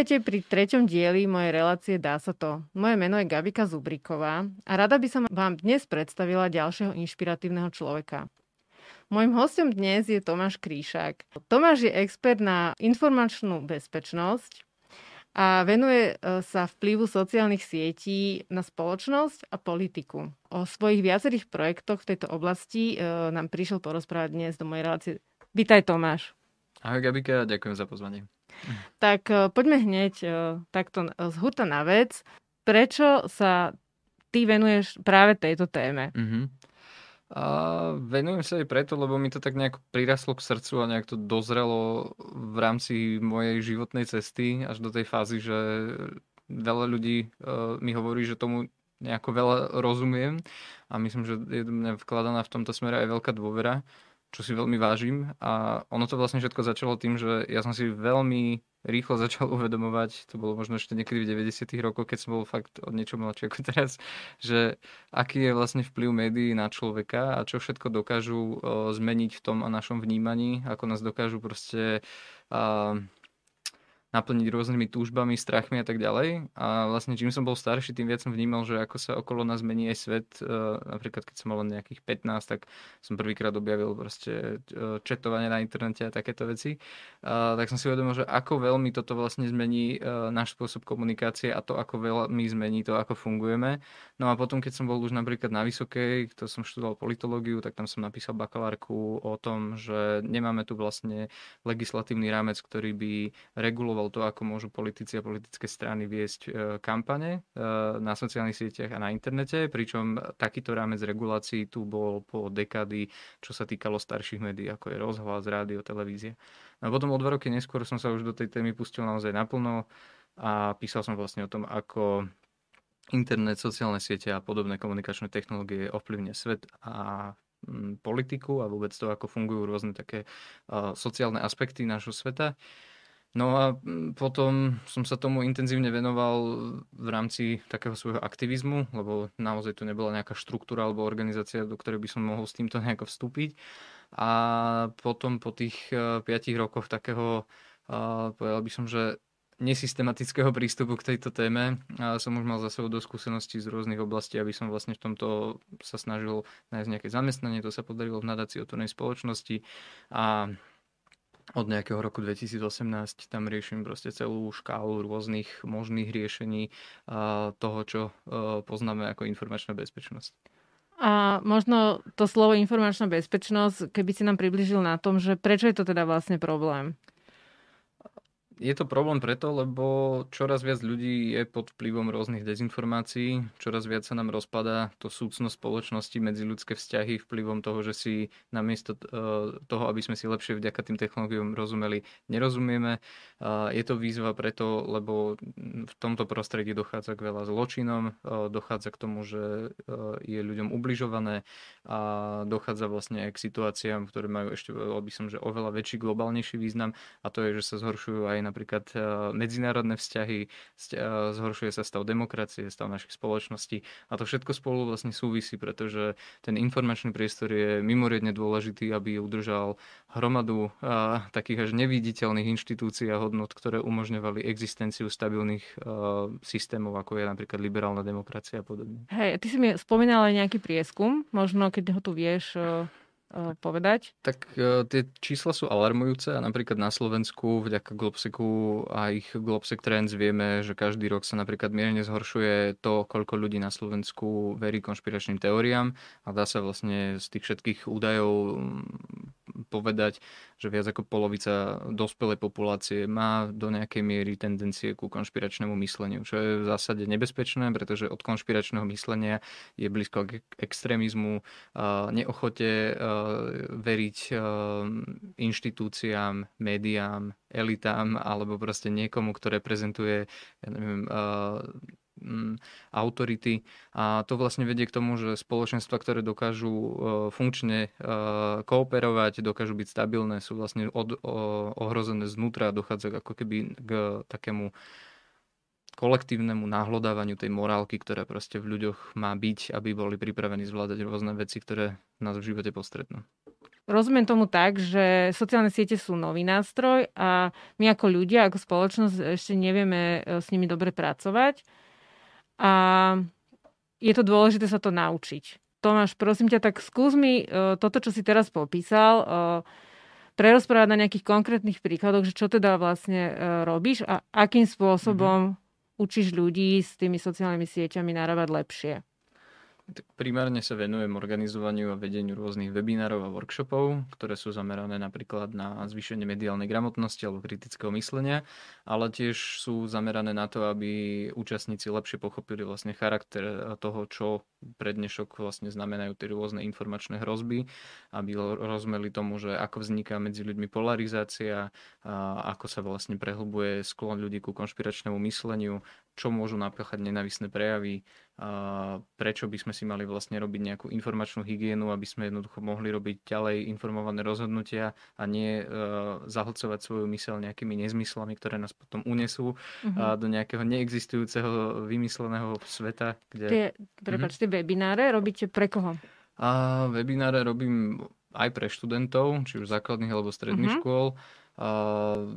Vítajte pri treťom dieli mojej relácie Dá sa to. Moje meno je Gabika Zubriková a rada by som vám dnes predstavila ďalšieho inšpiratívneho človeka. Mojím hostom dnes je Tomáš Kríšak. Tomáš je expert na informačnú bezpečnosť a venuje e, sa vplyvu sociálnych sietí na spoločnosť a politiku. O svojich viacerých projektoch v tejto oblasti e, nám prišiel porozprávať dnes do mojej relácie. Vítaj Tomáš. Ahoj Gabika, ďakujem za pozvanie. Tak e, poďme hneď e, takto z huta na vec. Prečo sa ty venuješ práve tejto téme? Uh-huh. A venujem sa jej preto, lebo mi to tak nejak priraslo k srdcu a nejak to dozrelo v rámci mojej životnej cesty až do tej fázy, že veľa ľudí uh, mi hovorí, že tomu nejako veľa rozumiem a myslím, že je mňa vkladaná v tomto smere aj veľká dôvera čo si veľmi vážim. A ono to vlastne všetko začalo tým, že ja som si veľmi rýchlo začal uvedomovať, to bolo možno ešte niekedy v 90 rokoch, keď som bol fakt od niečo mladší ako teraz, že aký je vlastne vplyv médií na človeka a čo všetko dokážu o, zmeniť v tom a našom vnímaní, ako nás dokážu proste a, naplniť rôznymi túžbami, strachmi a tak ďalej. A vlastne čím som bol starší, tým viac som vnímal, že ako sa okolo nás mení aj svet. E, napríklad keď som mal len nejakých 15, tak som prvýkrát objavil proste e, četovanie na internete a takéto veci. A tak som si uvedomil, že ako veľmi toto vlastne zmení e, náš spôsob komunikácie a to, ako veľmi zmení to, ako fungujeme. No a potom, keď som bol už napríklad na Vysokej, to som študoval politológiu, tak tam som napísal bakalárku o tom, že nemáme tu vlastne legislatívny rámec, ktorý by reguloval reguloval to, ako môžu politici a politické strany viesť e, kampane e, na sociálnych sieťach a na internete, pričom takýto rámec regulácií tu bol po dekady, čo sa týkalo starších médií, ako je rozhlas, rádio, televízia. No a potom o dva roky neskôr som sa už do tej témy pustil naozaj naplno a písal som vlastne o tom, ako internet, sociálne siete a podobné komunikačné technológie ovplyvne svet a politiku a vôbec to, ako fungujú rôzne také uh, sociálne aspekty nášho sveta. No a mm, potom som sa tomu intenzívne venoval v rámci takého svojho aktivizmu, lebo naozaj tu nebola nejaká štruktúra alebo organizácia, do ktorej by som mohol s týmto nejako vstúpiť. A potom po tých 5 e, rokoch takého, e, povedal by som, že nesystematického prístupu k tejto téme. A som už mal za sebou do skúseností z rôznych oblastí, aby som vlastne v tomto sa snažil nájsť nejaké zamestnanie. To sa podarilo v nadácii otvornej spoločnosti. A od nejakého roku 2018 tam riešim proste celú škálu rôznych možných riešení toho, čo e, poznáme ako informačná bezpečnosť. A možno to slovo informačná bezpečnosť, keby si nám približil na tom, že prečo je to teda vlastne problém? Je to problém preto, lebo čoraz viac ľudí je pod vplyvom rôznych dezinformácií, čoraz viac sa nám rozpadá to súcno spoločnosti, medzi ľudské vzťahy vplyvom toho, že si namiesto e, toho, aby sme si lepšie vďaka tým technológiám rozumeli, nerozumieme. Je to výzva preto, lebo v tomto prostredí dochádza k veľa zločinom, e, dochádza k tomu, že e, je ľuďom ubližované a dochádza vlastne aj k situáciám, ktoré majú ešte, by som, že oveľa väčší, globálnejší význam a to je, že sa zhoršujú aj napríklad eh, medzinárodné vzťahy, eh, zhoršuje sa stav demokracie, stav našich spoločností a to všetko spolu vlastne súvisí, pretože ten informačný priestor je mimoriadne dôležitý, aby udržal hromadu eh, takých až neviditeľných inštitúcií a hodnot, ktoré umožňovali existenciu stabilných systémov, ako je napríklad liberálna demokracia a podobne. Hej, ty si mi spomínal aj nejaký prieskum, možno keď ho tu vieš povedať? Tak uh, tie čísla sú alarmujúce a napríklad na Slovensku vďaka Globseku a ich Globsec Trends vieme, že každý rok sa napríklad mierne zhoršuje to, koľko ľudí na Slovensku verí konšpiračným teóriám a dá sa vlastne z tých všetkých údajov mm, povedať, že viac ako polovica dospelej populácie má do nejakej miery tendencie ku konšpiračnému mysleniu, čo je v zásade nebezpečné, pretože od konšpiračného myslenia je blízko k extrémizmu, neochote veriť inštitúciám, médiám, elitám alebo proste niekomu, kto reprezentuje ja neviem, Mm, autority. A to vlastne vedie k tomu, že spoločenstva, ktoré dokážu e, funkčne kooperovať, dokážu byť stabilné, sú vlastne od, ohrozené znútra, dochádza ako keby k takému kolektívnemu nahlodávaniu tej morálky, ktorá proste v ľuďoch má byť, aby boli pripravení zvládať rôzne veci, ktoré nás v živote postretnú. rozumiem tomu tak, že sociálne siete sú nový nástroj a my ako ľudia, ako spoločnosť ešte nevieme e, s nimi dobre pracovať. A je to dôležité sa to naučiť. Tomáš, prosím ťa, tak skús mi uh, toto, čo si teraz popísal, uh, prerozprávať na nejakých konkrétnych príkladoch, že čo teda vlastne robíš a akým spôsobom mm-hmm. Učíš ľudí s tými sociálnymi sieťami narábať lepšie. Primárne sa venujem organizovaniu a vedeniu rôznych webinárov a workshopov, ktoré sú zamerané napríklad na zvýšenie mediálnej gramotnosti alebo kritického myslenia, ale tiež sú zamerané na to, aby účastníci lepšie pochopili vlastne charakter toho, čo pre dnešok vlastne znamenajú tie rôzne informačné hrozby, aby rozumeli tomu, že ako vzniká medzi ľuďmi polarizácia, a ako sa vlastne prehlbuje sklon ľudí ku konšpiračnému mysleniu, čo môžu napáchať nenavisné prejavy, prečo by sme si mali vlastne robiť nejakú informačnú hygienu, aby sme jednoducho mohli robiť ďalej informované rozhodnutia a nie uh, zahlcovať svoju myseľ nejakými nezmyslami, ktoré nás potom unesú uh-huh. uh, do nejakého neexistujúceho vymysleného sveta. Kde... Tie, prepáč, uh-huh. tie webináre robíte pre koho? A webináre robím aj pre študentov, či už základných alebo stredných uh-huh. škôl. Uh,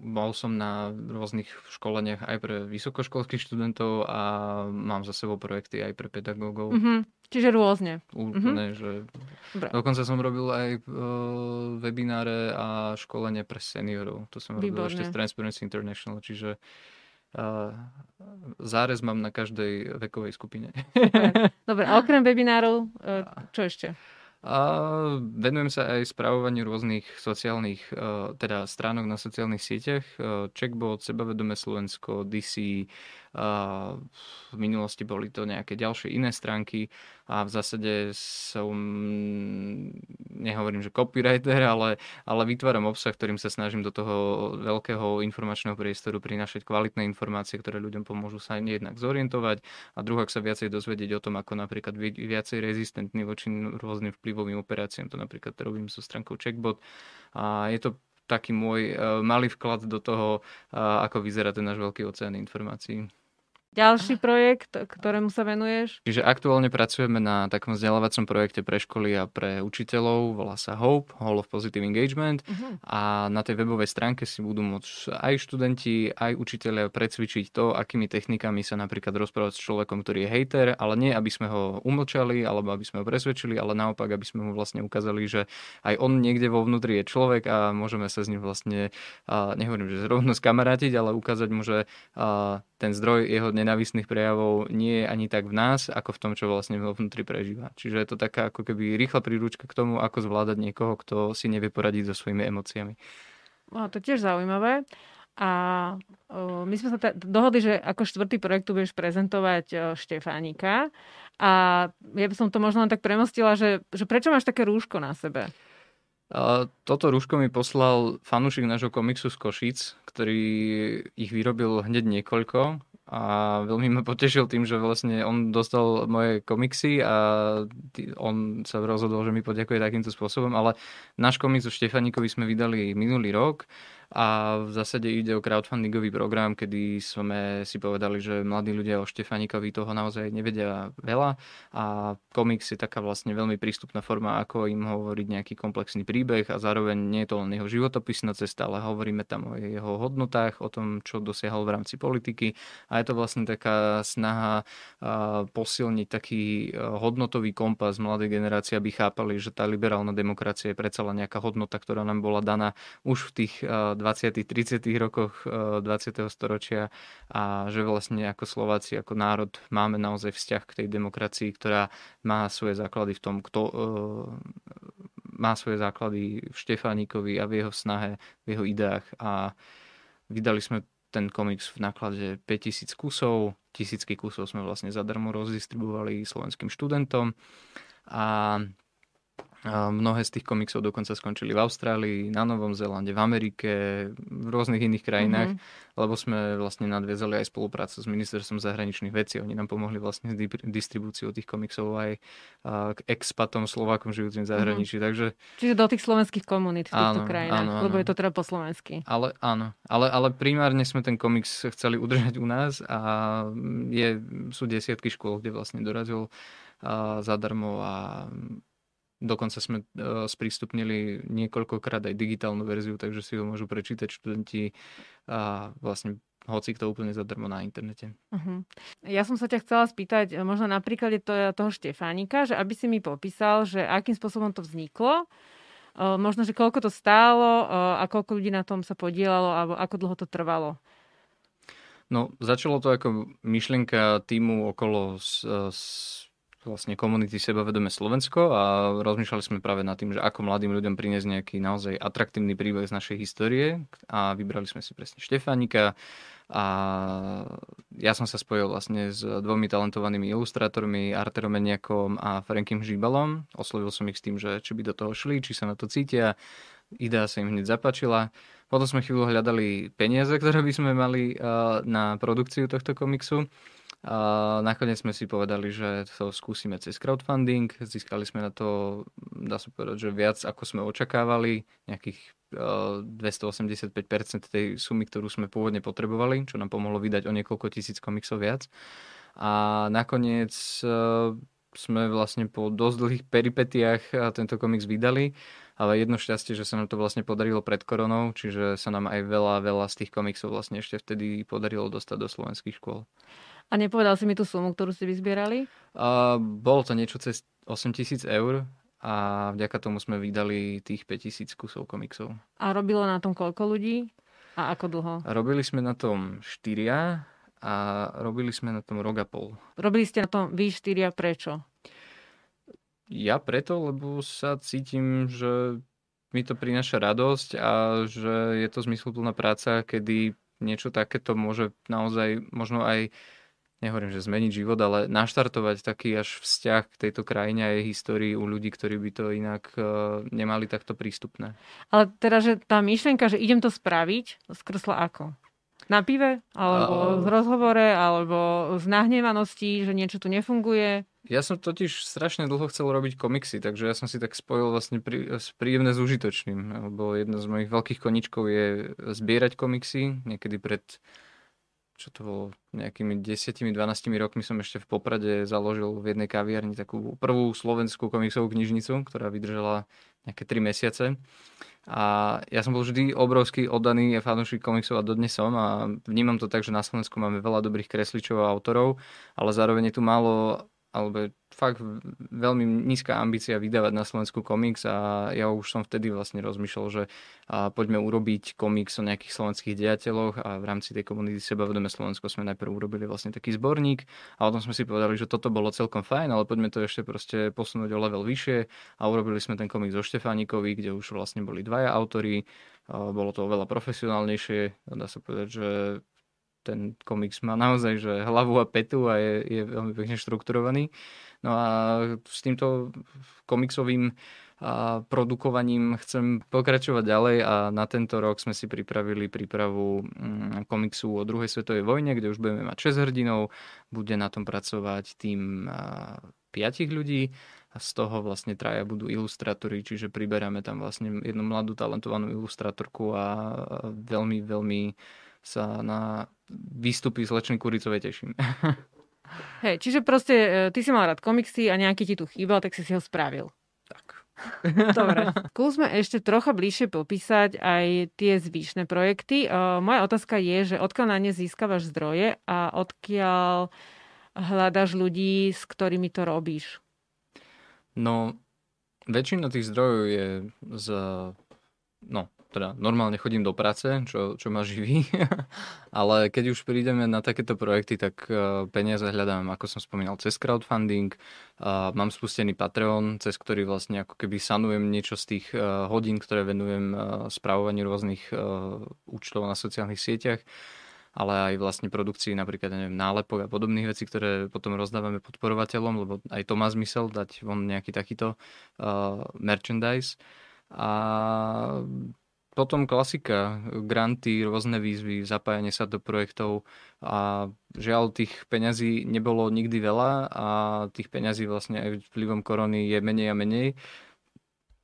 bol som na rôznych školeniach aj pre vysokoškolských študentov a mám za sebou projekty aj pre pedagógov. Mm-hmm. Čiže rôzne. Úplne, mm-hmm. že... Dobre. Dokonca som robil aj uh, webináre a školenie pre seniorov. To som robil Výborné. ešte z Transparency International, čiže uh, zárez mám na každej vekovej skupine. Dobre, a okrem webinárov, uh, čo ešte? A venujem sa aj spravovaniu rôznych sociálnych, e, teda stránok na sociálnych sieťach. E, Checkbot, Sebavedomé Slovensko, DC, v minulosti boli to nejaké ďalšie iné stránky a v zásade som, nehovorím, že copywriter, ale, ale vytváram obsah, ktorým sa snažím do toho veľkého informačného priestoru prinašať kvalitné informácie, ktoré ľuďom pomôžu sa jednak zorientovať a druhak sa viacej dozvedieť o tom, ako napríklad viacej rezistentný voči rôznym vplyvovým operáciám. To napríklad robím so stránkou Checkbot a je to taký môj uh, malý vklad do toho, uh, ako vyzerá ten náš veľký oceán informácií. Ďalší projekt, ktorému sa venuješ? Čiže aktuálne pracujeme na takom vzdelávacom projekte pre školy a pre učiteľov, volá sa HOPE, Hall of Positive Engagement uh-huh. a na tej webovej stránke si budú môcť aj študenti, aj učiteľia precvičiť to, akými technikami sa napríklad rozprávať s človekom, ktorý je hater, ale nie, aby sme ho umlčali alebo aby sme ho presvedčili, ale naopak, aby sme mu vlastne ukázali, že aj on niekde vo vnútri je človek a môžeme sa s ním vlastne, nehovorím, že rovno skamarátiť, ale ukázať mu, že ten zdroj jeho nenávistných prejavov nie je ani tak v nás, ako v tom, čo vlastne vo vnútri prežíva. Čiže je to taká ako keby rýchla príručka k tomu, ako zvládať niekoho, kto si nevie poradiť so svojimi emóciami. No, to tiež zaujímavé. A my sme sa t- dohodli, že ako štvrtý projekt tu budeš prezentovať Štefánika. A ja by som to možno len tak premostila, že, že prečo máš také rúško na sebe? Toto rúško mi poslal fanúšik nášho komiksu z Košic, ktorý ich vyrobil hneď niekoľko a veľmi ma potešil tým, že vlastne on dostal moje komiksy a on sa rozhodol, že mi poďakuje takýmto spôsobom, ale náš komiks o Štefaníkovi sme vydali minulý rok a v zásade ide o crowdfundingový program, kedy sme si povedali, že mladí ľudia o Štefanikovi toho naozaj nevedia veľa a komiks je taká vlastne veľmi prístupná forma, ako im hovoriť nejaký komplexný príbeh a zároveň nie je to len jeho životopisná cesta, ale hovoríme tam o jeho hodnotách, o tom, čo dosiahol v rámci politiky a je to vlastne taká snaha posilniť taký hodnotový kompas mladej generácie, aby chápali, že tá liberálna demokracia je predsa len nejaká hodnota, ktorá nám bola daná už v tých 20. 30. rokoch 20. Eh, storočia a že vlastne ako Slováci, ako národ máme naozaj vzťah k tej demokracii, ktorá má svoje základy v tom, kto eh, má svoje základy v Štefánikovi a v jeho snahe, v jeho ideách a vydali sme ten komiks v náklade 5000 kusov, tisícky kusov sme vlastne zadarmo rozdistribuovali slovenským študentom a Mnohé z tých komiksov dokonca skončili v Austrálii, na Novom Zélande, v Amerike, v rôznych iných krajinách, mm-hmm. lebo sme vlastne nadviazali aj spoluprácu s ministerstvom zahraničných vecí. Oni nám pomohli vlastne s distribúciou tých komiksov aj k expatom, Slovákom žijúcim v zahraničí. Mm-hmm. Takže... Čiže do tých slovenských komunít v týchto áno, krajinách, áno, áno. lebo je to teda po slovensky. Ale áno, ale, ale primárne sme ten komiks chceli udržať u nás a je, sú desiatky škôl, kde vlastne dorazil zadarmo a dokonca sme uh, sprístupnili niekoľkokrát aj digitálnu verziu, takže si ho môžu prečítať študenti a vlastne hoci kto úplne zadarmo na internete. Uh-huh. Ja som sa ťa chcela spýtať, možno na príklade toho Štefánika, že aby si mi popísal, že akým spôsobom to vzniklo, možno, že koľko to stálo a koľko ľudí na tom sa podielalo alebo ako dlho to trvalo. No, začalo to ako myšlienka týmu okolo s, s vlastne komunity Sebavedome Slovensko a rozmýšľali sme práve nad tým, že ako mladým ľuďom priniesť nejaký naozaj atraktívny príbeh z našej histórie a vybrali sme si presne Štefánika a ja som sa spojil vlastne s dvomi talentovanými ilustrátormi, Arterom Meniakom a Frankim Žíbalom. Oslovil som ich s tým, že či by do toho šli, či sa na to cítia. Idea sa im hneď zapáčila. Potom sme chvíľu hľadali peniaze, ktoré by sme mali na produkciu tohto komiksu. A nakoniec sme si povedali, že to skúsime cez crowdfunding. Získali sme na to, dá sa povedať, že viac ako sme očakávali, nejakých 285% tej sumy, ktorú sme pôvodne potrebovali, čo nám pomohlo vydať o niekoľko tisíc komiksov viac. A nakoniec e, sme vlastne po dosť dlhých peripetiách tento komiks vydali, ale jedno šťastie, že sa nám to vlastne podarilo pred koronou, čiže sa nám aj veľa, veľa z tých komiksov vlastne ešte vtedy podarilo dostať do slovenských škôl. A nepovedal si mi tú sumu, ktorú ste vyzbierali? Uh, bolo to niečo cez 8 tisíc eur a vďaka tomu sme vydali tých 5 tisíc kusov komiksov. A robilo na tom koľko ľudí? A ako dlho? Robili sme na tom štyria a robili sme na tom rok a pol. Robili ste na tom vy štyria prečo? Ja preto, lebo sa cítim, že mi to prináša radosť a že je to zmysluplná práca, kedy niečo takéto môže naozaj možno aj nehovorím, že zmeniť život, ale naštartovať taký až vzťah k tejto krajine a jej histórii u ľudí, ktorí by to inak uh, nemali takto prístupné. Ale teda, že tá myšlienka, že idem to spraviť, skrsla ako? Na pive? Alebo uh, z rozhovore? Alebo z nahnevanosti, že niečo tu nefunguje? Ja som totiž strašne dlho chcel robiť komiksy, takže ja som si tak spojil vlastne prí, príjemné s užitočným. Lebo jedna z mojich veľkých koničkov je zbierať komiksy. Niekedy pred čo to bolo, nejakými 10-12 rokmi som ešte v Poprade založil v jednej kaviarni takú prvú slovenskú komiksovú knižnicu, ktorá vydržala nejaké 3 mesiace. A ja som bol vždy obrovský oddaný fanúšik komiksov a dodnes som a vnímam to tak, že na Slovensku máme veľa dobrých kresličov a autorov, ale zároveň je tu málo alebo fakt veľmi nízka ambícia vydávať na Slovensku komiks a ja už som vtedy vlastne rozmýšľal, že poďme urobiť komiks o nejakých slovenských dejateľoch a v rámci tej komunity Sebavedome Slovensko sme najprv urobili vlastne taký zborník a potom sme si povedali, že toto bolo celkom fajn, ale poďme to ešte proste posunúť o level vyššie a urobili sme ten komiks o Štefánikovi, kde už vlastne boli dvaja autory, bolo to oveľa profesionálnejšie, dá sa povedať, že ten komiks má naozaj že hlavu a petu a je, je veľmi pekne štrukturovaný. No a s týmto komiksovým a produkovaním chcem pokračovať ďalej a na tento rok sme si pripravili prípravu mm, komiksu o druhej svetovej vojne, kde už budeme mať 6 hrdinov, bude na tom pracovať tým 5 ľudí a z toho vlastne traja budú ilustrátori, čiže priberáme tam vlastne jednu mladú talentovanú ilustrátorku a veľmi, veľmi sa na výstupy z Lečnej Kuricovej teším. Hej, čiže proste e, ty si mal rád komiksy a nejaký ti tu chýbal, tak si si ho spravil. Tak. Dobre. Skúsme ešte trocha bližšie popísať aj tie zvyšné projekty. Uh, moja otázka je, že odkiaľ na ne získavaš zdroje a odkiaľ hľadaš ľudí, s ktorými to robíš? No, väčšina tých zdrojov je z no, teda normálne chodím do práce, čo, čo ma živí, ale keď už prídeme na takéto projekty, tak uh, peniaze hľadám, ako som spomínal, cez crowdfunding, uh, mám spustený Patreon, cez ktorý vlastne ako keby sanujem niečo z tých uh, hodín, ktoré venujem správovaniu rôznych účtov na sociálnych sieťach ale aj vlastne produkcii napríklad neviem, nálepok a podobných vecí, ktoré potom rozdávame podporovateľom, lebo aj to má zmysel dať von nejaký takýto uh, merchandise. A potom klasika, granty, rôzne výzvy, zapájanie sa do projektov a žiaľ tých peňazí nebolo nikdy veľa a tých peňazí vlastne aj vplyvom korony je menej a menej.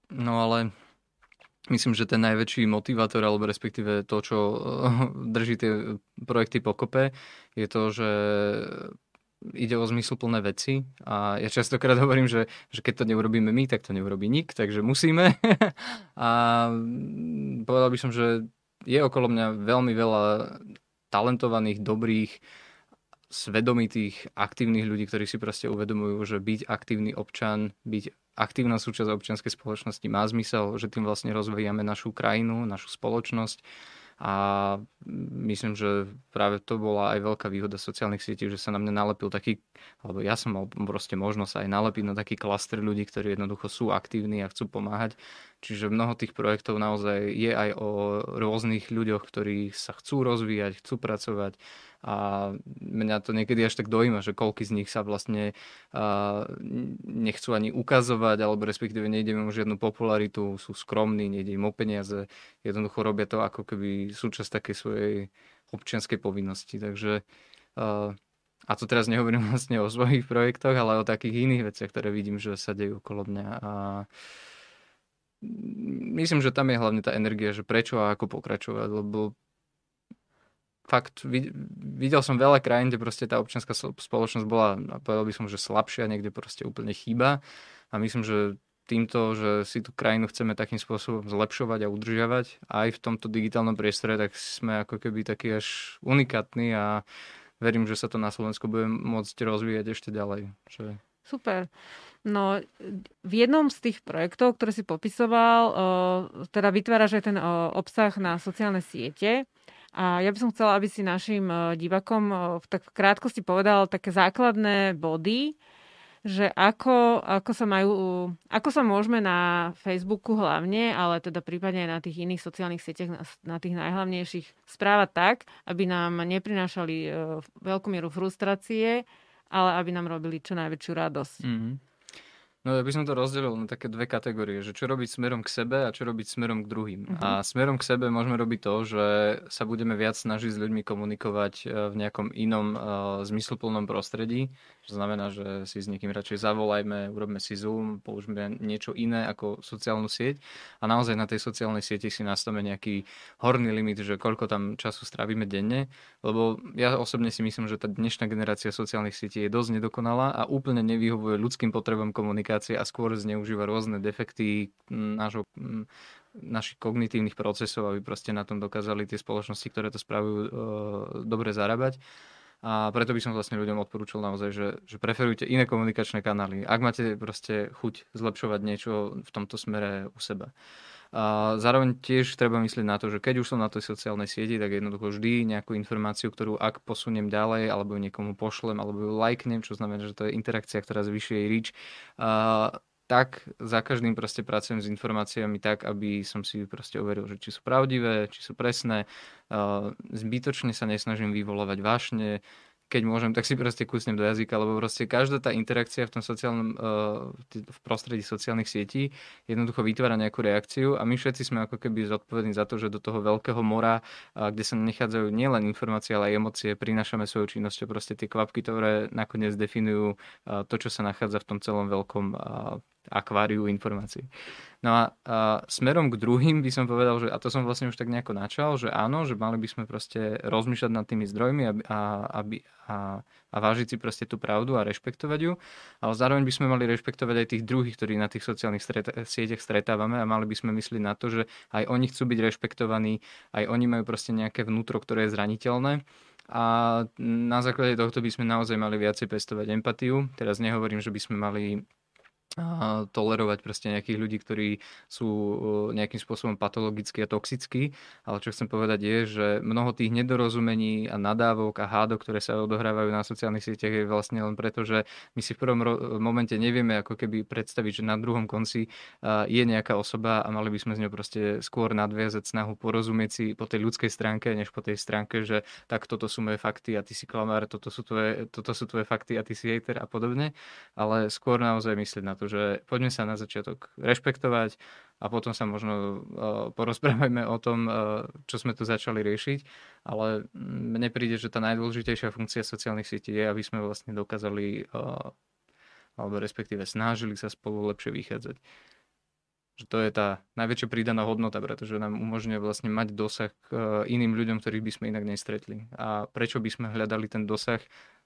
No ale myslím, že ten najväčší motivátor, alebo respektíve to, čo drží tie projekty pokope, je to, že ide o zmysluplné veci a ja častokrát hovorím, že, že keď to neurobíme my, tak to neurobí nik, takže musíme. a povedal by som, že je okolo mňa veľmi veľa talentovaných, dobrých, svedomitých, aktívnych ľudí, ktorí si proste uvedomujú, že byť aktívny občan, byť aktívna súčasť občianskej spoločnosti má zmysel, že tým vlastne rozvíjame našu krajinu, našu spoločnosť a myslím, že práve to bola aj veľká výhoda sociálnych sietí, že sa na mňa nalepil taký, alebo ja som mal proste možnosť aj nalepiť na taký klaster ľudí, ktorí jednoducho sú aktívni a chcú pomáhať. Čiže mnoho tých projektov naozaj je aj o rôznych ľuďoch, ktorí sa chcú rozvíjať, chcú pracovať a mňa to niekedy až tak dojíma, že koľky z nich sa vlastne uh, nechcú ani ukazovať, alebo respektíve nejde im o žiadnu popularitu, sú skromní, nejde im o peniaze, jednoducho robia to ako keby súčasť takej svojej občianskej povinnosti. Takže uh, a to teraz nehovorím vlastne o svojich projektoch, ale o takých iných veciach, ktoré vidím, že sa dejú okolo mňa. A myslím, že tam je hlavne tá energia, že prečo a ako pokračovať, lebo fakt videl som veľa krajín, kde proste tá občianská spoločnosť bola, povedal by som, že slabšia, niekde proste úplne chýba. A myslím, že týmto, že si tú krajinu chceme takým spôsobom zlepšovať a udržiavať aj v tomto digitálnom priestore, tak sme ako keby taký až unikátni a verím, že sa to na Slovensku bude môcť rozvíjať ešte ďalej. Že... Super. No, v jednom z tých projektov, ktoré si popisoval, teda vytváraš aj ten obsah na sociálne siete. A ja by som chcela, aby si našim divakom v tak v krátkosti povedal také základné body, že ako, ako, sa majú, ako sa môžeme na Facebooku hlavne, ale teda prípadne aj na tých iných sociálnych sieťach, na, tých najhlavnejších správať tak, aby nám neprinášali veľkú mieru frustrácie, ale aby nám robili čo najväčšiu radosť. Mm-hmm. No ja by som to rozdelil na také dve kategórie, že čo robiť smerom k sebe a čo robiť smerom k druhým. Uh-huh. A smerom k sebe môžeme robiť to, že sa budeme viac snažiť s ľuďmi komunikovať e, v nejakom inom uh, zmysluplnom prostredí. To znamená, že si s niekým radšej zavolajme, urobme si Zoom, použijeme niečo iné ako sociálnu sieť a naozaj na tej sociálnej sieti si nastavíme nejaký horný limit, že koľko tam času strávime denne, lebo ja osobne si myslím, že tá dnešná generácia sociálnych sietí je dosť nedokonalá a úplne nevyhovuje ľudským komunikácie komunikácie a skôr zneužíva rôzne defekty nášho, našich kognitívnych procesov, aby proste na tom dokázali tie spoločnosti, ktoré to spravujú, e, dobre zarábať. A preto by som vlastne ľuďom odporúčal naozaj, že, že preferujte iné komunikačné kanály, ak máte proste chuť zlepšovať niečo v tomto smere u seba. A zároveň tiež treba myslieť na to, že keď už som na tej sociálnej sieti, tak jednoducho vždy nejakú informáciu, ktorú ak posuniem ďalej, alebo niekomu pošlem, alebo ju lajknem, čo znamená, že to je interakcia, ktorá zvyšuje jej reach, tak za každým proste pracujem s informáciami tak, aby som si proste overil, že či sú pravdivé, či sú presné. Zbytočne sa nesnažím vyvolovať vášne, keď môžem, tak si proste kúsnem do jazyka, lebo proste každá tá interakcia v tom sociálnom, eh, v prostredí sociálnych sietí jednoducho vytvára nejakú reakciu a my všetci sme ako keby zodpovední za to, že do toho veľkého mora, kde sa nachádzajú nielen informácie, ale aj emócie, prinášame svojou činnosťou proste tie kvapky, ktoré nakoniec definujú eh, to, čo sa nachádza v tom celom veľkom akváriu informácií. No a, a smerom k druhým by som povedal, že, a to som vlastne už tak nejako načal, že áno, že mali by sme proste rozmýšľať nad tými zdrojmi a, a, aby, a, a vážiť si proste tú pravdu a rešpektovať ju, ale zároveň by sme mali rešpektovať aj tých druhých, ktorí na tých sociálnych stret- sieťach stretávame a mali by sme myslieť na to, že aj oni chcú byť rešpektovaní, aj oni majú proste nejaké vnútro, ktoré je zraniteľné a na základe tohto by sme naozaj mali viacej pestovať empatiu. Teraz nehovorím, že by sme mali tolerovať proste nejakých ľudí, ktorí sú nejakým spôsobom patologickí a toxickí, ale čo chcem povedať je, že mnoho tých nedorozumení a nadávok a hádok, ktoré sa odohrávajú na sociálnych sieťach je vlastne len preto, že my si v prvom momente nevieme ako keby predstaviť, že na druhom konci je nejaká osoba a mali by sme z ňou proste skôr nadviazať snahu porozumieť si po tej ľudskej stránke, než po tej stránke, že tak toto sú moje fakty a ty si klamár, toto sú tvoje, toto sú tvoje fakty a ty si hater a podobne, ale skôr naozaj myslieť na to, že poďme sa na začiatok rešpektovať a potom sa možno uh, porozprávajme o tom, uh, čo sme tu začali riešiť, ale mne príde, že tá najdôležitejšia funkcia sociálnych sietí je, aby sme vlastne dokázali uh, alebo respektíve snažili sa spolu lepšie vychádzať. že to je tá najväčšia pridaná hodnota, pretože nám umožňuje vlastne mať dosah k e, iným ľuďom, ktorých by sme inak nestretli. A prečo by sme hľadali ten dosah,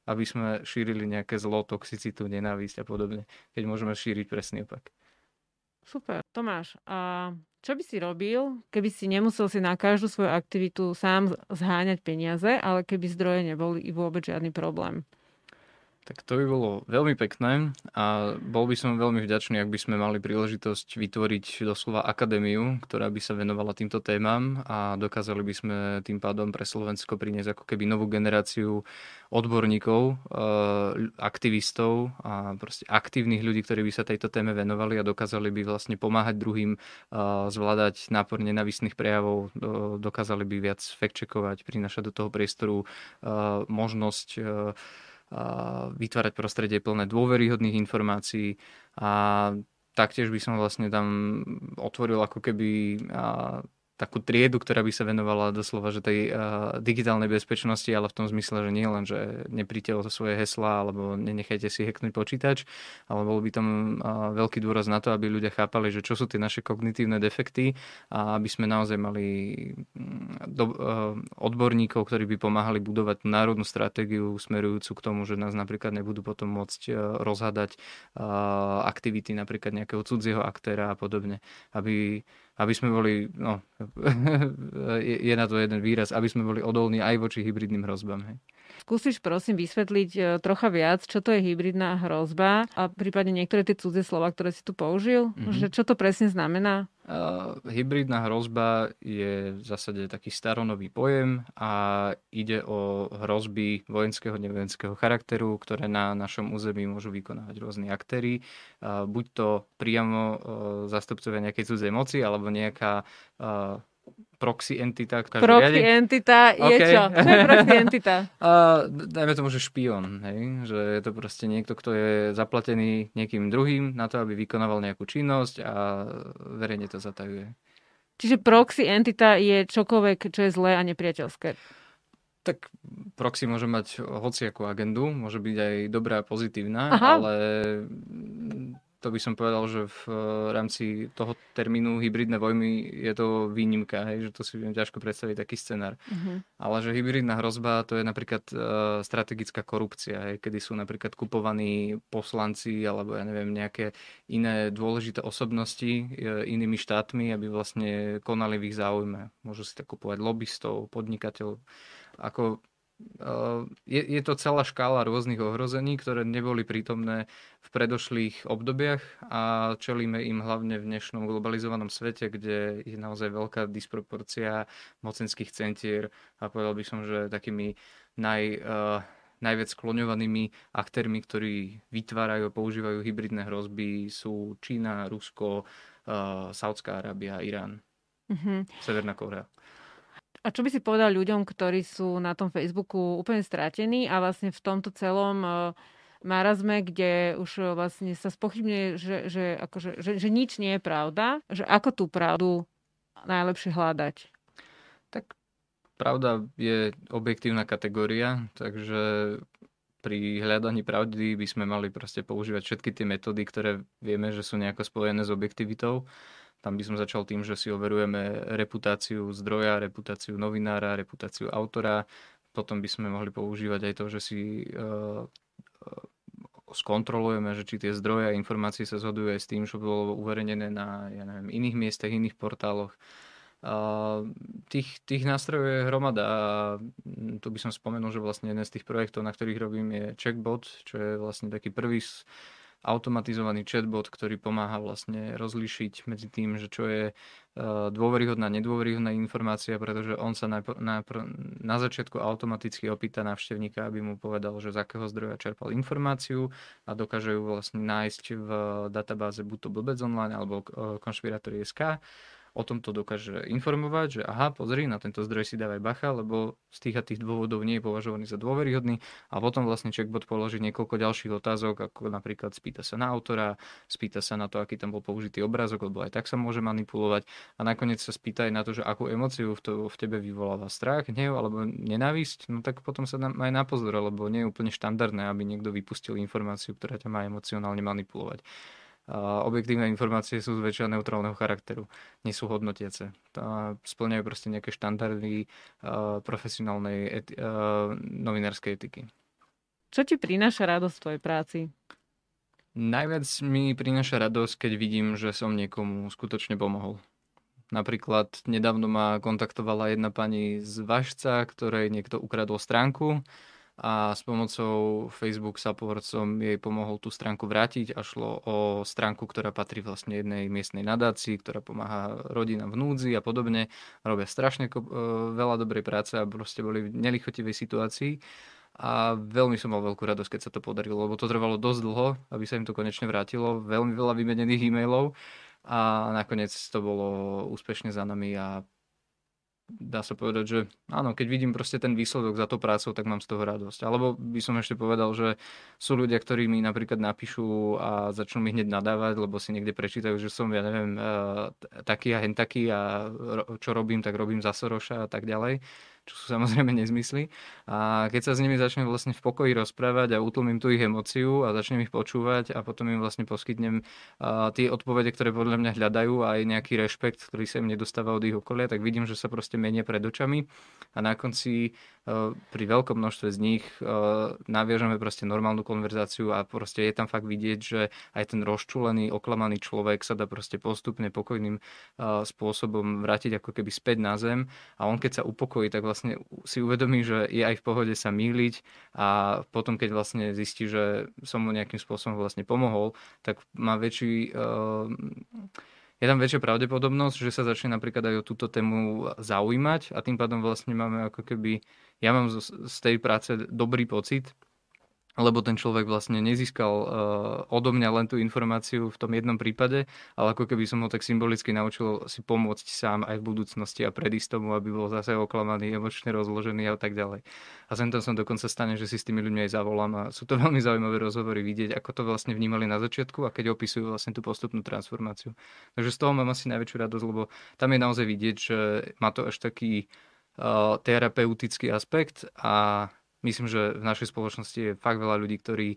aby sme šírili nejaké zlo, toxicitu, nenávisť a podobne, keď môžeme šíriť presný opak. Super. Tomáš, a čo by si robil, keby si nemusel si na každú svoju aktivitu sám zháňať peniaze, ale keby zdroje neboli vôbec žiadny problém? Tak to by bolo veľmi pekné a bol by som veľmi vďačný, ak by sme mali príležitosť vytvoriť doslova akadémiu, ktorá by sa venovala týmto témam a dokázali by sme tým pádom pre Slovensko priniesť ako keby novú generáciu odborníkov, eh, aktivistov a proste aktívnych ľudí, ktorí by sa tejto téme venovali a dokázali by vlastne pomáhať druhým eh, zvládať nápor nenavistných prejavov, dokázali by viac fact-checkovať, prinašať do toho priestoru eh, možnosť vytvárať prostredie plné dôveryhodných informácií. A taktiež by som vlastne tam otvoril ako keby takú triedu, ktorá by sa venovala doslova že tej uh, digitálnej bezpečnosti, ale v tom zmysle, že nie len, že nepríďte o svoje hesla alebo nenechajte si heknúť počítač, ale bol by tam uh, veľký dôraz na to, aby ľudia chápali, že čo sú tie naše kognitívne defekty a aby sme naozaj mali do, uh, odborníkov, ktorí by pomáhali budovať národnú stratégiu smerujúcu k tomu, že nás napríklad nebudú potom môcť uh, rozhadať uh, aktivity napríklad nejakého cudzieho aktéra a podobne, aby aby sme boli, no, je na to jeden výraz, aby sme boli odolní aj voči hybridným hrozbám. Hej. Skúsiš prosím vysvetliť e, trocha viac, čo to je hybridná hrozba a prípadne niektoré tie cudzie slova, ktoré si tu použil, mm-hmm. že čo to presne znamená? Uh, hybridná hrozba je v zásade taký staronový pojem a ide o hrozby vojenského, nevojenského charakteru, ktoré na našom území môžu vykonávať rôzni aktéry. Uh, buď to priamo uh, zastupcovia nejakej cudzej moci, alebo nejaká proxy entita. Proxy riade. entita je okay. čo? Čo je proxy entita? uh, dajme tomu, že špion. Hej? Že je to proste niekto, kto je zaplatený niekým druhým na to, aby vykonával nejakú činnosť a verejne to zatajuje. Čiže proxy entita je čokoľvek, čo je zlé a nepriateľské. Tak proxy môže mať hociakú agendu, môže byť aj dobrá a pozitívna, Aha. ale to by som povedal, že v eh, rámci toho termínu hybridné vojny je to výnimka, hej, že to si viem ťažko predstaviť taký scenár. Uh-huh. Ale že hybridná hrozba to je napríklad uh, strategická korupcia, hej, kedy sú napríklad kupovaní poslanci alebo ja neviem nejaké iné dôležité osobnosti uh, inými štátmi, aby vlastne konali v ich záujme. Môžu si tak kupovať lobbystov, podnikateľov. Ako je, je to celá škála rôznych ohrození, ktoré neboli prítomné v predošlých obdobiach a čelíme im hlavne v dnešnom globalizovanom svete, kde je naozaj veľká disproporcia mocenských centier a povedal by som, že takými naj, uh, najviac skloňovanými aktérmi, ktorí vytvárajú a používajú hybridné hrozby sú Čína, Rusko, uh, Saudská Arábia, Irán, mm-hmm. Severná Korea. A čo by si povedal ľuďom, ktorí sú na tom Facebooku úplne stratení a vlastne v tomto celom uh, marazme, kde už vlastne sa spochybňuje, že, že, akože, že, že nič nie je pravda, že ako tú pravdu najlepšie hľadať? Tak pravda je objektívna kategória, takže pri hľadaní pravdy by sme mali proste používať všetky tie metódy, ktoré vieme, že sú nejako spojené s objektivitou. Tam by som začal tým, že si overujeme reputáciu zdroja, reputáciu novinára, reputáciu autora. Potom by sme mohli používať aj to, že si uh, skontrolujeme, že či tie zdroje a informácie sa zhodujú aj s tým, čo bolo uverejnené na ja neviem, iných miestach, iných portáloch. Uh, tých, tých nástrojov je hromada a tu by som spomenul, že vlastne jeden z tých projektov, na ktorých robím je Checkbot, čo je vlastne taký prvý automatizovaný chatbot, ktorý pomáha vlastne rozlíšiť medzi tým, že čo je e, dôveryhodná, nedôveryhodná informácia, pretože on sa najpr- najpr- na začiatku automaticky opýta návštevníka, aby mu povedal, že z akého zdroja čerpal informáciu a dokáže ju vlastne nájsť v databáze buď to Blbec online alebo e, konšpiratórie.sk o tomto dokáže informovať, že aha, pozri, na tento zdroj si dávaj bacha, lebo z tých a tých dôvodov nie je považovaný za dôveryhodný. A potom vlastne checkbot položí niekoľko ďalších otázok, ako napríklad spýta sa na autora, spýta sa na to, aký tam bol použitý obrázok, lebo aj tak sa môže manipulovať. A nakoniec sa spýta aj na to, že akú emociu v, to, v tebe vyvoláva strach, hnev alebo nenávisť, no tak potom sa aj na pozor, lebo nie je úplne štandardné, aby niekto vypustil informáciu, ktorá ťa má emocionálne manipulovať. Objektívne informácie sú zväčša neutrálneho charakteru, nie sú hodnotiace. Splňajú proste nejaké štandardy profesionálnej eti- novinárskej etiky. Čo ti prináša radosť v tvojej práci? Najviac mi prináša radosť, keď vidím, že som niekomu skutočne pomohol. Napríklad nedávno ma kontaktovala jedna pani z Vašca, ktorej niekto ukradol stránku a s pomocou Facebook Support som jej pomohol tú stránku vrátiť a šlo o stránku, ktorá patrí vlastne jednej miestnej nadácii, ktorá pomáha rodinám v núdzi a podobne. Robia strašne veľa dobrej práce a proste boli v nelichotivej situácii a veľmi som mal veľkú radosť, keď sa to podarilo, lebo to trvalo dosť dlho, aby sa im to konečne vrátilo. Veľmi veľa vymenených e-mailov a nakoniec to bolo úspešne za nami a dá sa povedať, že áno, keď vidím proste ten výsledok za to prácou, tak mám z toho radosť. Alebo by som ešte povedal, že sú ľudia, ktorí mi napríklad napíšu a začnú mi hneď nadávať, lebo si niekde prečítajú, že som, ja neviem, eh, taký a hen a čo robím, tak robím za Soroša a tak ďalej čo sú samozrejme nezmysly. A keď sa s nimi začnem vlastne v pokoji rozprávať a utlmím tú ich emociu a začnem ich počúvať a potom im vlastne poskytnem uh, tie odpovede, ktoré podľa mňa hľadajú a aj nejaký rešpekt, ktorý sa im nedostáva od ich okolia, tak vidím, že sa proste menia pred očami a na konci uh, pri veľkom množstve z nich uh, naviažeme proste normálnu konverzáciu a proste je tam fakt vidieť, že aj ten rozčulený, oklamaný človek sa dá proste postupne pokojným spôsobom vrátiť ako keby späť na zem a on keď sa upokojí, tak vlastne si uvedomí, že je aj v pohode sa míliť a potom, keď vlastne zistí, že som mu nejakým spôsobom vlastne pomohol, tak má väčší... Uh, je tam väčšia pravdepodobnosť, že sa začne napríklad aj o túto tému zaujímať a tým pádom vlastne máme ako keby, ja mám z tej práce dobrý pocit, lebo ten človek vlastne nezískal uh, odo mňa len tú informáciu v tom jednom prípade, ale ako keby som ho tak symbolicky naučil si pomôcť sám aj v budúcnosti a predísť tomu, aby bol zase oklamaný, emočne rozložený a tak ďalej. A sem tam som dokonca stane, že si s tými ľuďmi aj zavolám a sú to veľmi zaujímavé rozhovory vidieť, ako to vlastne vnímali na začiatku a keď opisujú vlastne tú postupnú transformáciu. Takže z toho mám asi najväčšiu radosť, lebo tam je naozaj vidieť, že má to až taký uh, terapeutický aspekt a Myslím, že v našej spoločnosti je fakt veľa ľudí, ktorí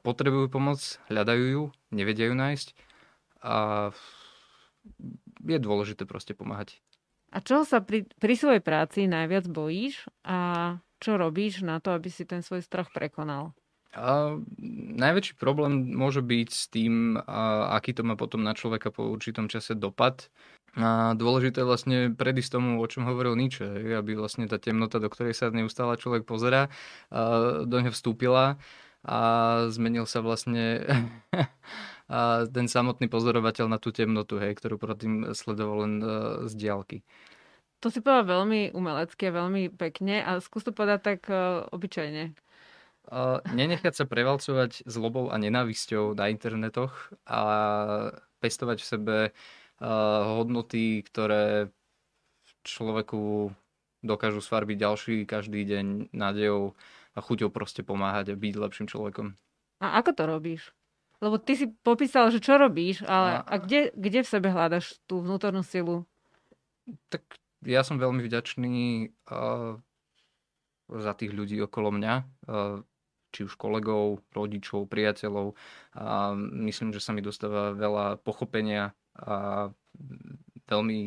potrebujú pomoc, hľadajú ju, nevedia ju nájsť a je dôležité proste pomáhať. A čo sa pri, pri svojej práci najviac bojíš a čo robíš na to, aby si ten svoj strach prekonal? A najväčší problém môže byť s tým, a aký to má potom na človeka po určitom čase dopad. A dôležité vlastne predísť tomu, o čom hovoril Nietzsche, aby vlastne tá temnota, do ktorej sa neustále človek pozera, do ňa vstúpila a zmenil sa vlastne a ten samotný pozorovateľ na tú temnotu, hej, ktorú tým sledoval len e, z diálky. To si povedal veľmi umelecky a veľmi pekne a skús to povedať tak uh, obyčajne. Uh, nenechať sa prevalcovať zlobou a nenávisťou na internetoch a pestovať v sebe hodnoty, ktoré človeku dokážu sfarbiť ďalší každý deň nádejou a chuťou proste pomáhať a byť lepším človekom. A ako to robíš? Lebo ty si popísal, že čo robíš, ale a, a kde, kde v sebe hľadaš tú vnútornú silu? Tak ja som veľmi vďačný uh, za tých ľudí okolo mňa, uh, či už kolegov, rodičov, priateľov. A myslím, že sa mi dostáva veľa pochopenia a veľmi,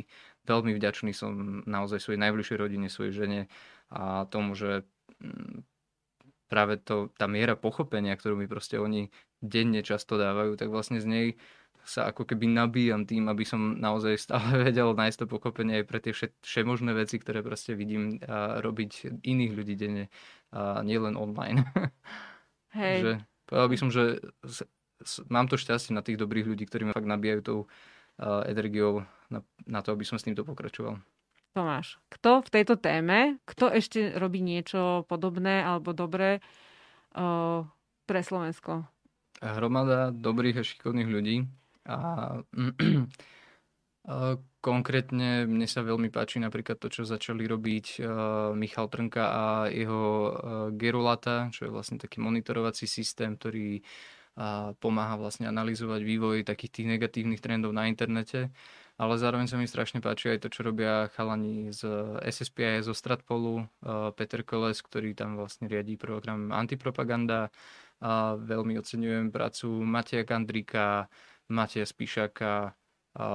veľmi vďačný som naozaj svojej najbližšej rodine, svojej žene a tomu, že mm, práve to, tá miera pochopenia, ktorú mi proste oni denne často dávajú, tak vlastne z nej sa ako keby nabíjam tým, aby som naozaj stále vedel nájsť to pochopenie aj pre tie všemožné veci, ktoré proste vidím a robiť iných ľudí denne a nielen online. Hej. že, povedal by som, že mám to šťastie na tých dobrých ľudí, ktorí ma fakt nabíjajú tou energiou na, na to, aby som s týmto pokračoval. Tomáš, kto v tejto téme, kto ešte robí niečo podobné alebo dobré uh, pre Slovensko? Hromada dobrých a šikovných ľudí. A konkrétne mne sa veľmi páči napríklad to, čo začali robiť uh, Michal Trnka a jeho Gerulata, čo je vlastne taký monitorovací systém, ktorý a pomáha vlastne analyzovať vývoj takých tých negatívnych trendov na internete. Ale zároveň sa mi strašne páči aj to, čo robia chalani z SSPI, zo Stratpolu, Peter Koles, ktorý tam vlastne riadí program Antipropaganda A veľmi oceňujem prácu Mateja Kandrika, Mateja Spíšaka a,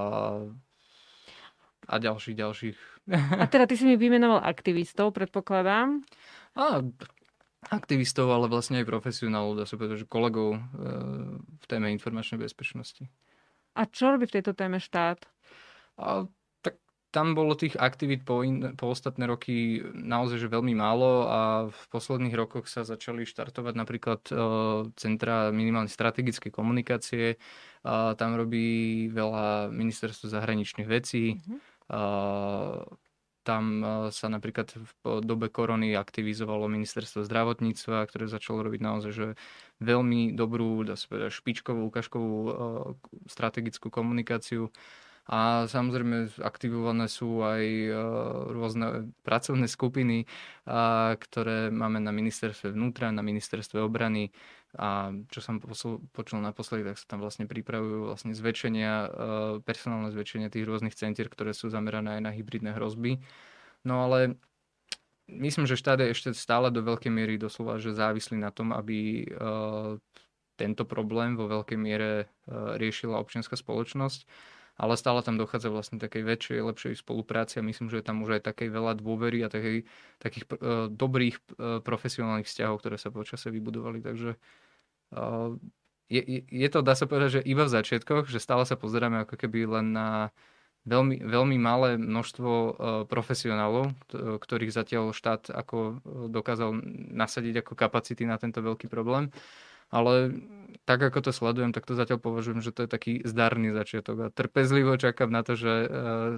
a ďalších, ďalších. A teda ty si mi vymenoval aktivistov, predpokladám. A, aktivistov, ale vlastne aj profesionálov, dá sa povedať, že kolegov e, v téme informačnej bezpečnosti. A čo robí v tejto téme štát? A, tak tam bolo tých aktivít po, in, po ostatné roky naozaj že veľmi málo a v posledných rokoch sa začali štartovať napríklad e, centra minimálne strategické komunikácie. A tam robí veľa ministerstvo zahraničných vecí. Mm-hmm. A, tam e, sa napríklad v dobe korony aktivizovalo ministerstvo zdravotníctva, ktoré začalo robiť naozaj že veľmi dobrú, dá sa povedať, špičkovú, ukážkovú uh, strategickú komunikáciu. A samozrejme aktivované sú aj uh, rôzne pracovné skupiny, uh, ktoré máme na ministerstve vnútra, na ministerstve obrany. A čo som počul naposledy, tak sa tam vlastne pripravujú vlastne zväčšenia, personálne zväčšenia tých rôznych centier, ktoré sú zamerané aj na hybridné hrozby. No ale myslím, že štát je ešte stále do veľkej miery doslova, že závislí na tom, aby tento problém vo veľkej miere riešila občianská spoločnosť, ale stále tam dochádza vlastne takej väčšej, lepšej spolupráci a myslím, že je tam už aj takej veľa dôvery a takej, takých uh, dobrých uh, profesionálnych vzťahov, ktoré sa počase vybudovali, takže uh, je, je to, dá sa povedať, že iba v začiatkoch, že stále sa pozeráme ako keby len na veľmi, veľmi malé množstvo uh, profesionálov, ktorých zatiaľ štát ako dokázal nasadiť ako kapacity na tento veľký problém. Ale tak ako to sledujem, tak to zatiaľ považujem, že to je taký zdarný začiatok a trpezlivo čakám na to, že uh,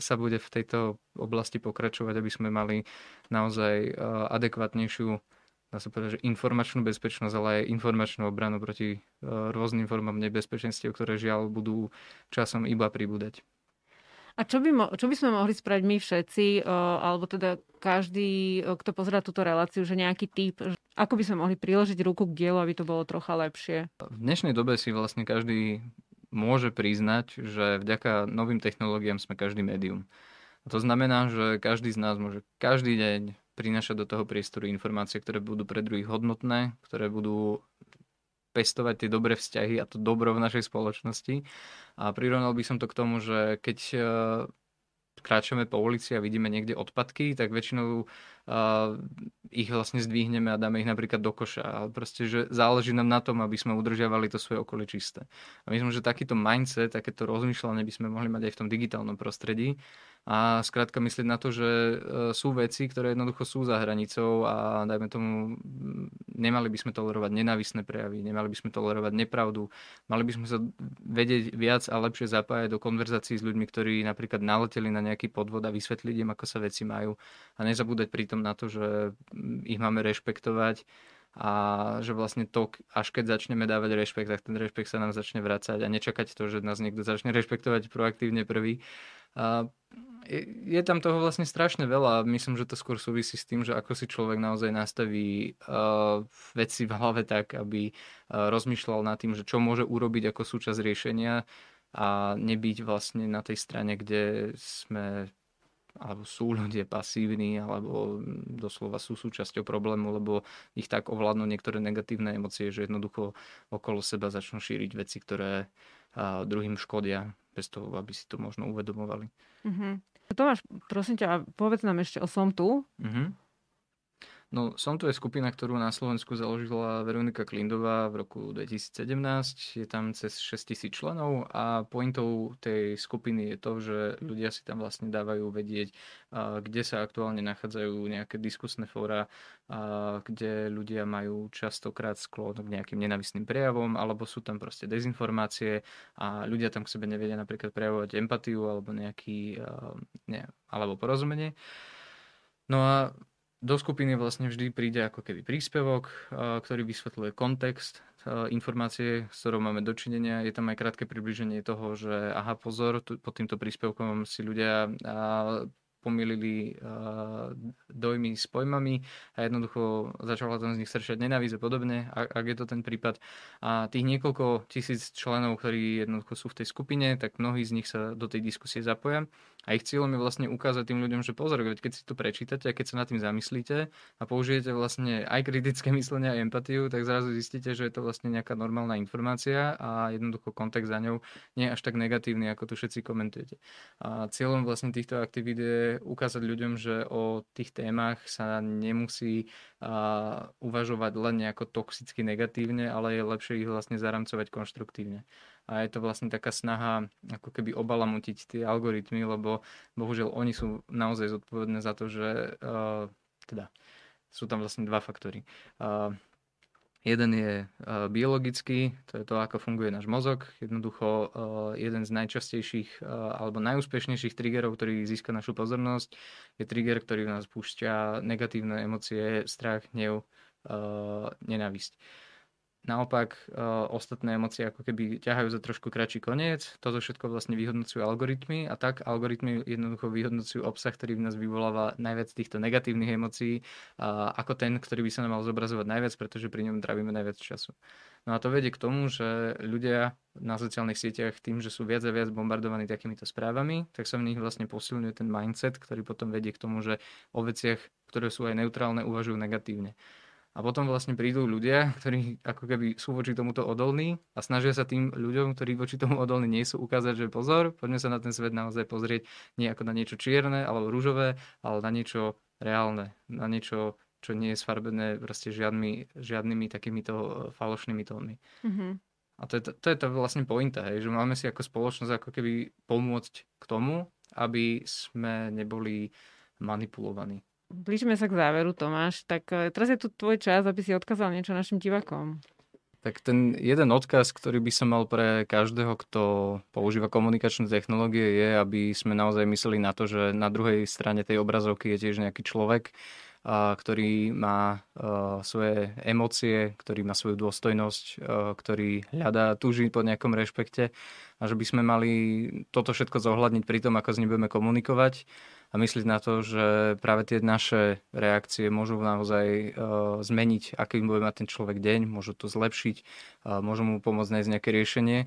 sa bude v tejto oblasti pokračovať, aby sme mali naozaj uh, adekvátnejšiu dá sa povedať, že informačnú bezpečnosť, ale aj informačnú obranu proti uh, rôznym formám nebezpečenstiev, ktoré žiaľ budú časom iba pribúdať. A čo by, mo- čo by sme mohli spraviť my všetci, alebo teda každý, kto pozera túto reláciu, že nejaký typ, ako by sme mohli priložiť ruku k dielu, aby to bolo trocha lepšie? V dnešnej dobe si vlastne každý môže priznať, že vďaka novým technológiám sme každý médium. A to znamená, že každý z nás môže každý deň prinášať do toho priestoru informácie, ktoré budú pre druhých hodnotné, ktoré budú pestovať tie dobré vzťahy a to dobro v našej spoločnosti. A prirovnal by som to k tomu, že keď e, kráčame po ulici a vidíme niekde odpadky, tak väčšinou ich vlastne zdvihneme a dáme ich napríklad do koša. Ale proste, že záleží nám na tom, aby sme udržiavali to svoje okolie čisté. A myslím, že takýto mindset, takéto rozmýšľanie by sme mohli mať aj v tom digitálnom prostredí a skrátka myslieť na to, že e, sú veci, ktoré jednoducho sú za hranicou a dajme tomu, nemali by sme tolerovať nenávisné prejavy, nemali by sme tolerovať nepravdu, mali by sme sa vedieť viac a lepšie zapájať do konverzácií s ľuďmi, ktorí napríklad naleteli na nejaký podvod a vysvetliť im, ako sa veci majú a nezabúdať pritom na to, že ich máme rešpektovať a že vlastne to, až keď začneme dávať rešpekt, tak ten rešpekt sa nám začne vrácať a nečakať to, že nás niekto začne rešpektovať proaktívne prvý. A je, je tam toho vlastne strašne veľa. Myslím, že to skôr súvisí s tým, že ako si človek naozaj nastaví uh, veci v hlave tak, aby uh, rozmýšľal nad tým, že čo môže urobiť ako súčasť riešenia a nebyť vlastne na tej strane, kde sme alebo sú ľudia pasívni, alebo doslova sú súčasťou problému, lebo ich tak ovládnu niektoré negatívne emócie, že jednoducho okolo seba začnú šíriť veci, ktoré uh, druhým škodia, bez toho, aby si to možno uvedomovali. Mm-hmm. Tomáš, prosím ťa, povedz nám ešte o Som tu. Mm-hmm. No, Som tu je skupina, ktorú na Slovensku založila Veronika Klindová v roku 2017. Je tam cez 6000 členov a pointou tej skupiny je to, že ľudia si tam vlastne dávajú vedieť, kde sa aktuálne nachádzajú nejaké diskusné fóra, kde ľudia majú častokrát sklon k nejakým nenavistným prejavom, alebo sú tam proste dezinformácie a ľudia tam k sebe nevedia napríklad prejavovať empatiu alebo nejaký, ne, alebo porozumenie. No a do skupiny vlastne vždy príde ako keby príspevok, ktorý vysvetľuje kontext informácie, s ktorou máme dočinenia. Je tam aj krátke približenie toho, že aha, pozor, pod týmto príspevkom si ľudia pomýlili dojmy s pojmami a jednoducho začala tam z nich stršať nenávisť a podobne, ak je to ten prípad. A tých niekoľko tisíc členov, ktorí jednoducho sú v tej skupine, tak mnohí z nich sa do tej diskusie zapoja A ich cieľom je vlastne ukázať tým ľuďom, že pozor, keď si to prečítate a keď sa nad tým zamyslíte a použijete vlastne aj kritické myslenie, aj empatiu, tak zrazu zistíte, že je to vlastne nejaká normálna informácia a jednoducho kontext za ňou nie je až tak negatívny, ako tu všetci komentujete. A cieľom vlastne týchto aktivít je ukázať ľuďom, že o tých témach sa nemusí a, uvažovať len nejako toxicky negatívne, ale je lepšie ich vlastne zaramcovať konštruktívne a je to vlastne taká snaha ako keby obalamutiť tie algoritmy, lebo bohužiaľ oni sú naozaj zodpovedné za to, že uh, teda sú tam vlastne dva faktory. Uh, Jeden je uh, biologický, to je to, ako funguje náš mozog. Jednoducho jeden z najčastejších alebo najúspešnejších triggerov, ktorý získa našu pozornosť, je trigger, ktorý v nás púšťa negatívne emócie, strach, hnev, nenávisť. Naopak uh, ostatné emócie ako keby ťahajú za trošku kratší koniec. Toto všetko vlastne vyhodnocujú algoritmy a tak algoritmy jednoducho vyhodnocujú obsah, ktorý v nás vyvoláva najviac týchto negatívnych emócií uh, ako ten, ktorý by sa nám mal zobrazovať najviac, pretože pri ňom trávime najviac času. No a to vedie k tomu, že ľudia na sociálnych sieťach tým, že sú viac a viac bombardovaní takýmito správami, tak sa v nich vlastne posilňuje ten mindset, ktorý potom vedie k tomu, že o veciach, ktoré sú aj neutrálne, uvažujú negatívne. A potom vlastne prídu ľudia, ktorí ako keby sú voči tomuto odolní a snažia sa tým ľuďom, ktorí voči tomu odolní nie sú, ukázať, že pozor, poďme sa na ten svet naozaj pozrieť nie ako na niečo čierne alebo rúžové, ale na niečo reálne, na niečo, čo nie je sfarbené proste žiadnymi, žiadnymi takýmito e, falošnými tónmi. Mm-hmm. A to je, to, to je to vlastne pointa, hej, že máme si ako spoločnosť ako keby pomôcť k tomu, aby sme neboli manipulovaní. Blížime sa k záveru, Tomáš. Tak e, teraz je tu tvoj čas, aby si odkázal niečo našim divakom. Tak ten jeden odkaz, ktorý by som mal pre každého, kto používa komunikačné technológie, je, aby sme naozaj mysleli na to, že na druhej strane tej obrazovky je tiež nejaký človek, ktorý má a, e, svoje emócie, ktorý má svoju dôstojnosť, a, e, ktorý hľadá, túži po nejakom rešpekte a že by sme mali toto všetko zohľadniť pri tom, ako s ním budeme komunikovať a myslieť na to, že práve tie naše reakcie môžu naozaj uh, zmeniť, aký bude mať ten človek deň, môžu to zlepšiť, uh, môžu mu pomôcť nájsť nejaké riešenie.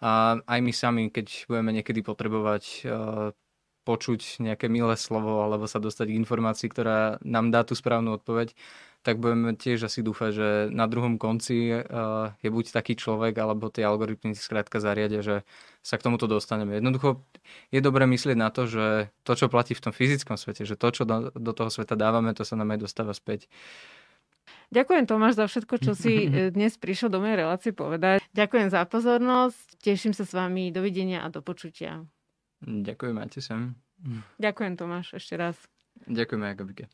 A aj my sami, keď budeme niekedy potrebovať uh, počuť nejaké milé slovo alebo sa dostať k informácii, ktorá nám dá tú správnu odpoveď, tak budeme tiež asi dúfať, že na druhom konci uh, je buď taký človek, alebo tie algoritmy skrátka zariadia, že sa k tomuto dostaneme. Jednoducho je dobré myslieť na to, že to, čo platí v tom fyzickom svete, že to, čo do, do toho sveta dávame, to sa nám aj dostáva späť. Ďakujem Tomáš za všetko, čo si e, dnes prišiel do mojej relácie povedať. Ďakujem za pozornosť, teším sa s vami, dovidenia a do počutia. Ďakujem, máte sem. Ďakujem Tomáš ešte raz. Ďakujem aj Gabike.